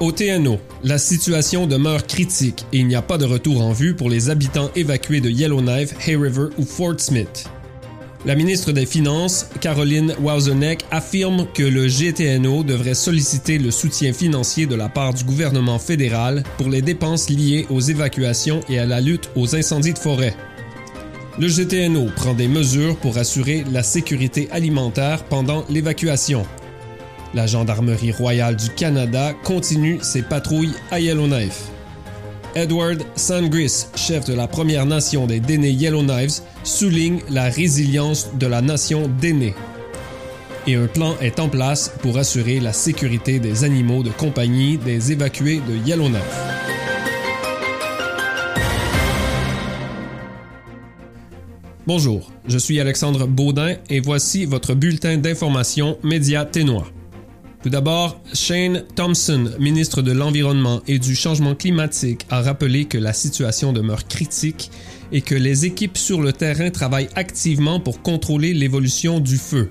Au TNO, la situation demeure critique et il n'y a pas de retour en vue pour les habitants évacués de Yellowknife, Hay River ou Fort Smith. La ministre des Finances, Caroline Wauseneck, affirme que le GTNO devrait solliciter le soutien financier de la part du gouvernement fédéral pour les dépenses liées aux évacuations et à la lutte aux incendies de forêt. Le GTNO prend des mesures pour assurer la sécurité alimentaire pendant l'évacuation. La Gendarmerie royale du Canada continue ses patrouilles à Yellowknife. Edward Sangris, chef de la Première Nation des Dénés Yellowknives, souligne la résilience de la nation Déné. Et un plan est en place pour assurer la sécurité des animaux de compagnie des évacués de Yellowknife. Bonjour, je suis Alexandre Baudin et voici votre bulletin d'information Média Ténois. Tout d'abord, Shane Thompson, ministre de l'Environnement et du Changement climatique, a rappelé que la situation demeure critique et que les équipes sur le terrain travaillent activement pour contrôler l'évolution du feu.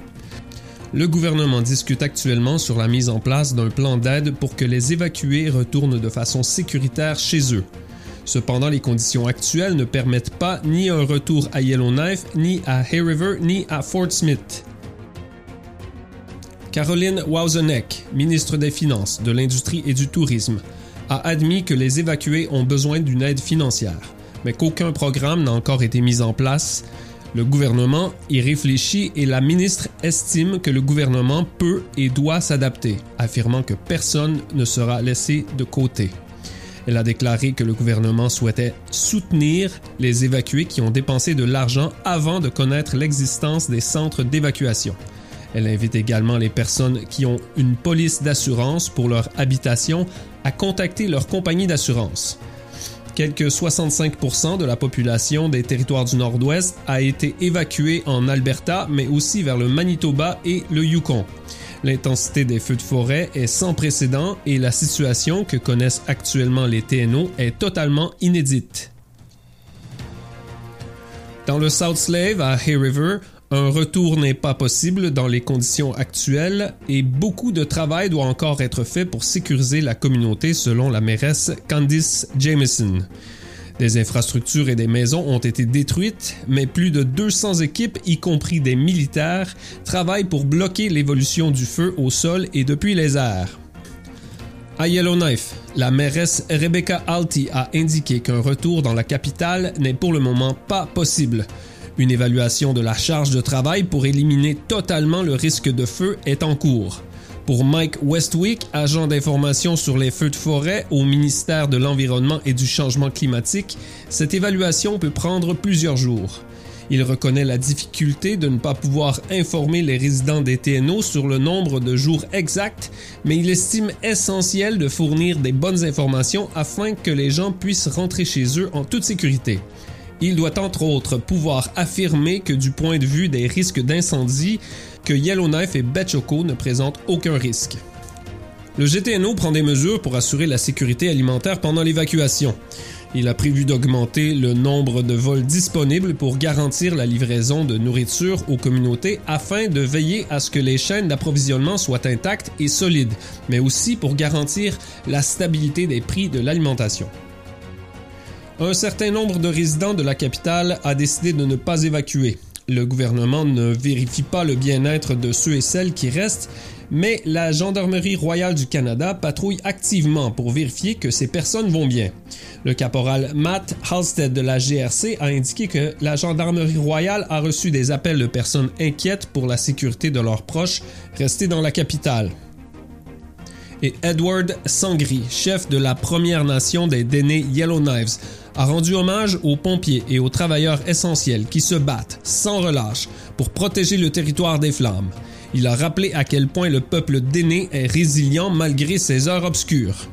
Le gouvernement discute actuellement sur la mise en place d'un plan d'aide pour que les évacués retournent de façon sécuritaire chez eux. Cependant, les conditions actuelles ne permettent pas ni un retour à Yellowknife, ni à Hay River, ni à Fort Smith. Caroline Wauseneck, ministre des Finances, de l'Industrie et du Tourisme, a admis que les évacués ont besoin d'une aide financière, mais qu'aucun programme n'a encore été mis en place. Le gouvernement y réfléchit et la ministre estime que le gouvernement peut et doit s'adapter, affirmant que personne ne sera laissé de côté. Elle a déclaré que le gouvernement souhaitait soutenir les évacués qui ont dépensé de l'argent avant de connaître l'existence des centres d'évacuation. Elle invite également les personnes qui ont une police d'assurance pour leur habitation à contacter leur compagnie d'assurance. Quelques 65 de la population des territoires du Nord-Ouest a été évacuée en Alberta, mais aussi vers le Manitoba et le Yukon. L'intensité des feux de forêt est sans précédent et la situation que connaissent actuellement les TNO est totalement inédite. Dans le South Slave, à Hay River, un retour n'est pas possible dans les conditions actuelles et beaucoup de travail doit encore être fait pour sécuriser la communauté selon la mairesse Candice Jameson. Des infrastructures et des maisons ont été détruites, mais plus de 200 équipes, y compris des militaires, travaillent pour bloquer l'évolution du feu au sol et depuis les airs. À Yellowknife, la mairesse Rebecca Alty a indiqué qu'un retour dans la capitale n'est pour le moment pas possible. Une évaluation de la charge de travail pour éliminer totalement le risque de feu est en cours. Pour Mike Westwick, agent d'information sur les feux de forêt au ministère de l'Environnement et du Changement climatique, cette évaluation peut prendre plusieurs jours. Il reconnaît la difficulté de ne pas pouvoir informer les résidents des TNO sur le nombre de jours exacts, mais il estime essentiel de fournir des bonnes informations afin que les gens puissent rentrer chez eux en toute sécurité. Il doit entre autres pouvoir affirmer que du point de vue des risques d'incendie, que Yellowknife et Betchoko ne présentent aucun risque. Le GTNO prend des mesures pour assurer la sécurité alimentaire pendant l'évacuation. Il a prévu d'augmenter le nombre de vols disponibles pour garantir la livraison de nourriture aux communautés afin de veiller à ce que les chaînes d'approvisionnement soient intactes et solides, mais aussi pour garantir la stabilité des prix de l'alimentation. Un certain nombre de résidents de la capitale a décidé de ne pas évacuer. Le gouvernement ne vérifie pas le bien-être de ceux et celles qui restent, mais la Gendarmerie royale du Canada patrouille activement pour vérifier que ces personnes vont bien. Le caporal Matt Halstead de la GRC a indiqué que la Gendarmerie royale a reçu des appels de personnes inquiètes pour la sécurité de leurs proches restés dans la capitale et Edward Sangri, chef de la Première Nation des Dénés Yellowknives, a rendu hommage aux pompiers et aux travailleurs essentiels qui se battent sans relâche pour protéger le territoire des flammes. Il a rappelé à quel point le peuple déné est résilient malgré ses heures obscures.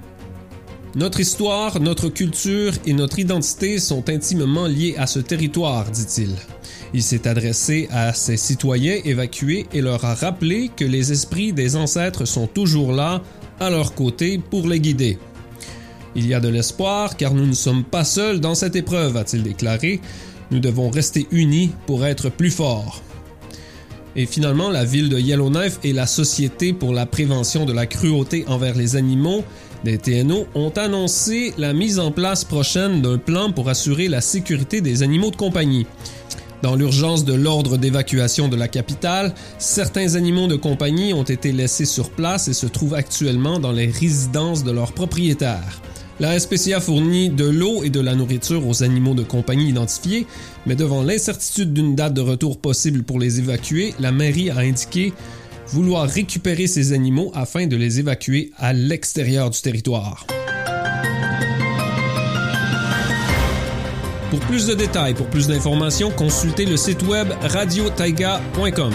Notre histoire, notre culture et notre identité sont intimement liées à ce territoire, dit-il. Il s'est adressé à ses citoyens évacués et leur a rappelé que les esprits des ancêtres sont toujours là, à leur côté, pour les guider. Il y a de l'espoir car nous ne sommes pas seuls dans cette épreuve, a-t-il déclaré. Nous devons rester unis pour être plus forts. Et finalement, la ville de Yellowknife et la Société pour la prévention de la cruauté envers les animaux Des TNO ont annoncé la mise en place prochaine d'un plan pour assurer la sécurité des animaux de compagnie. Dans l'urgence de l'ordre d'évacuation de la capitale, certains animaux de compagnie ont été laissés sur place et se trouvent actuellement dans les résidences de leurs propriétaires. La SPCA fournit de l'eau et de la nourriture aux animaux de compagnie identifiés, mais devant l'incertitude d'une date de retour possible pour les évacuer, la mairie a indiqué vouloir récupérer ces animaux afin de les évacuer à l'extérieur du territoire. Pour plus de détails, pour plus d'informations, consultez le site web radiotaiga.com.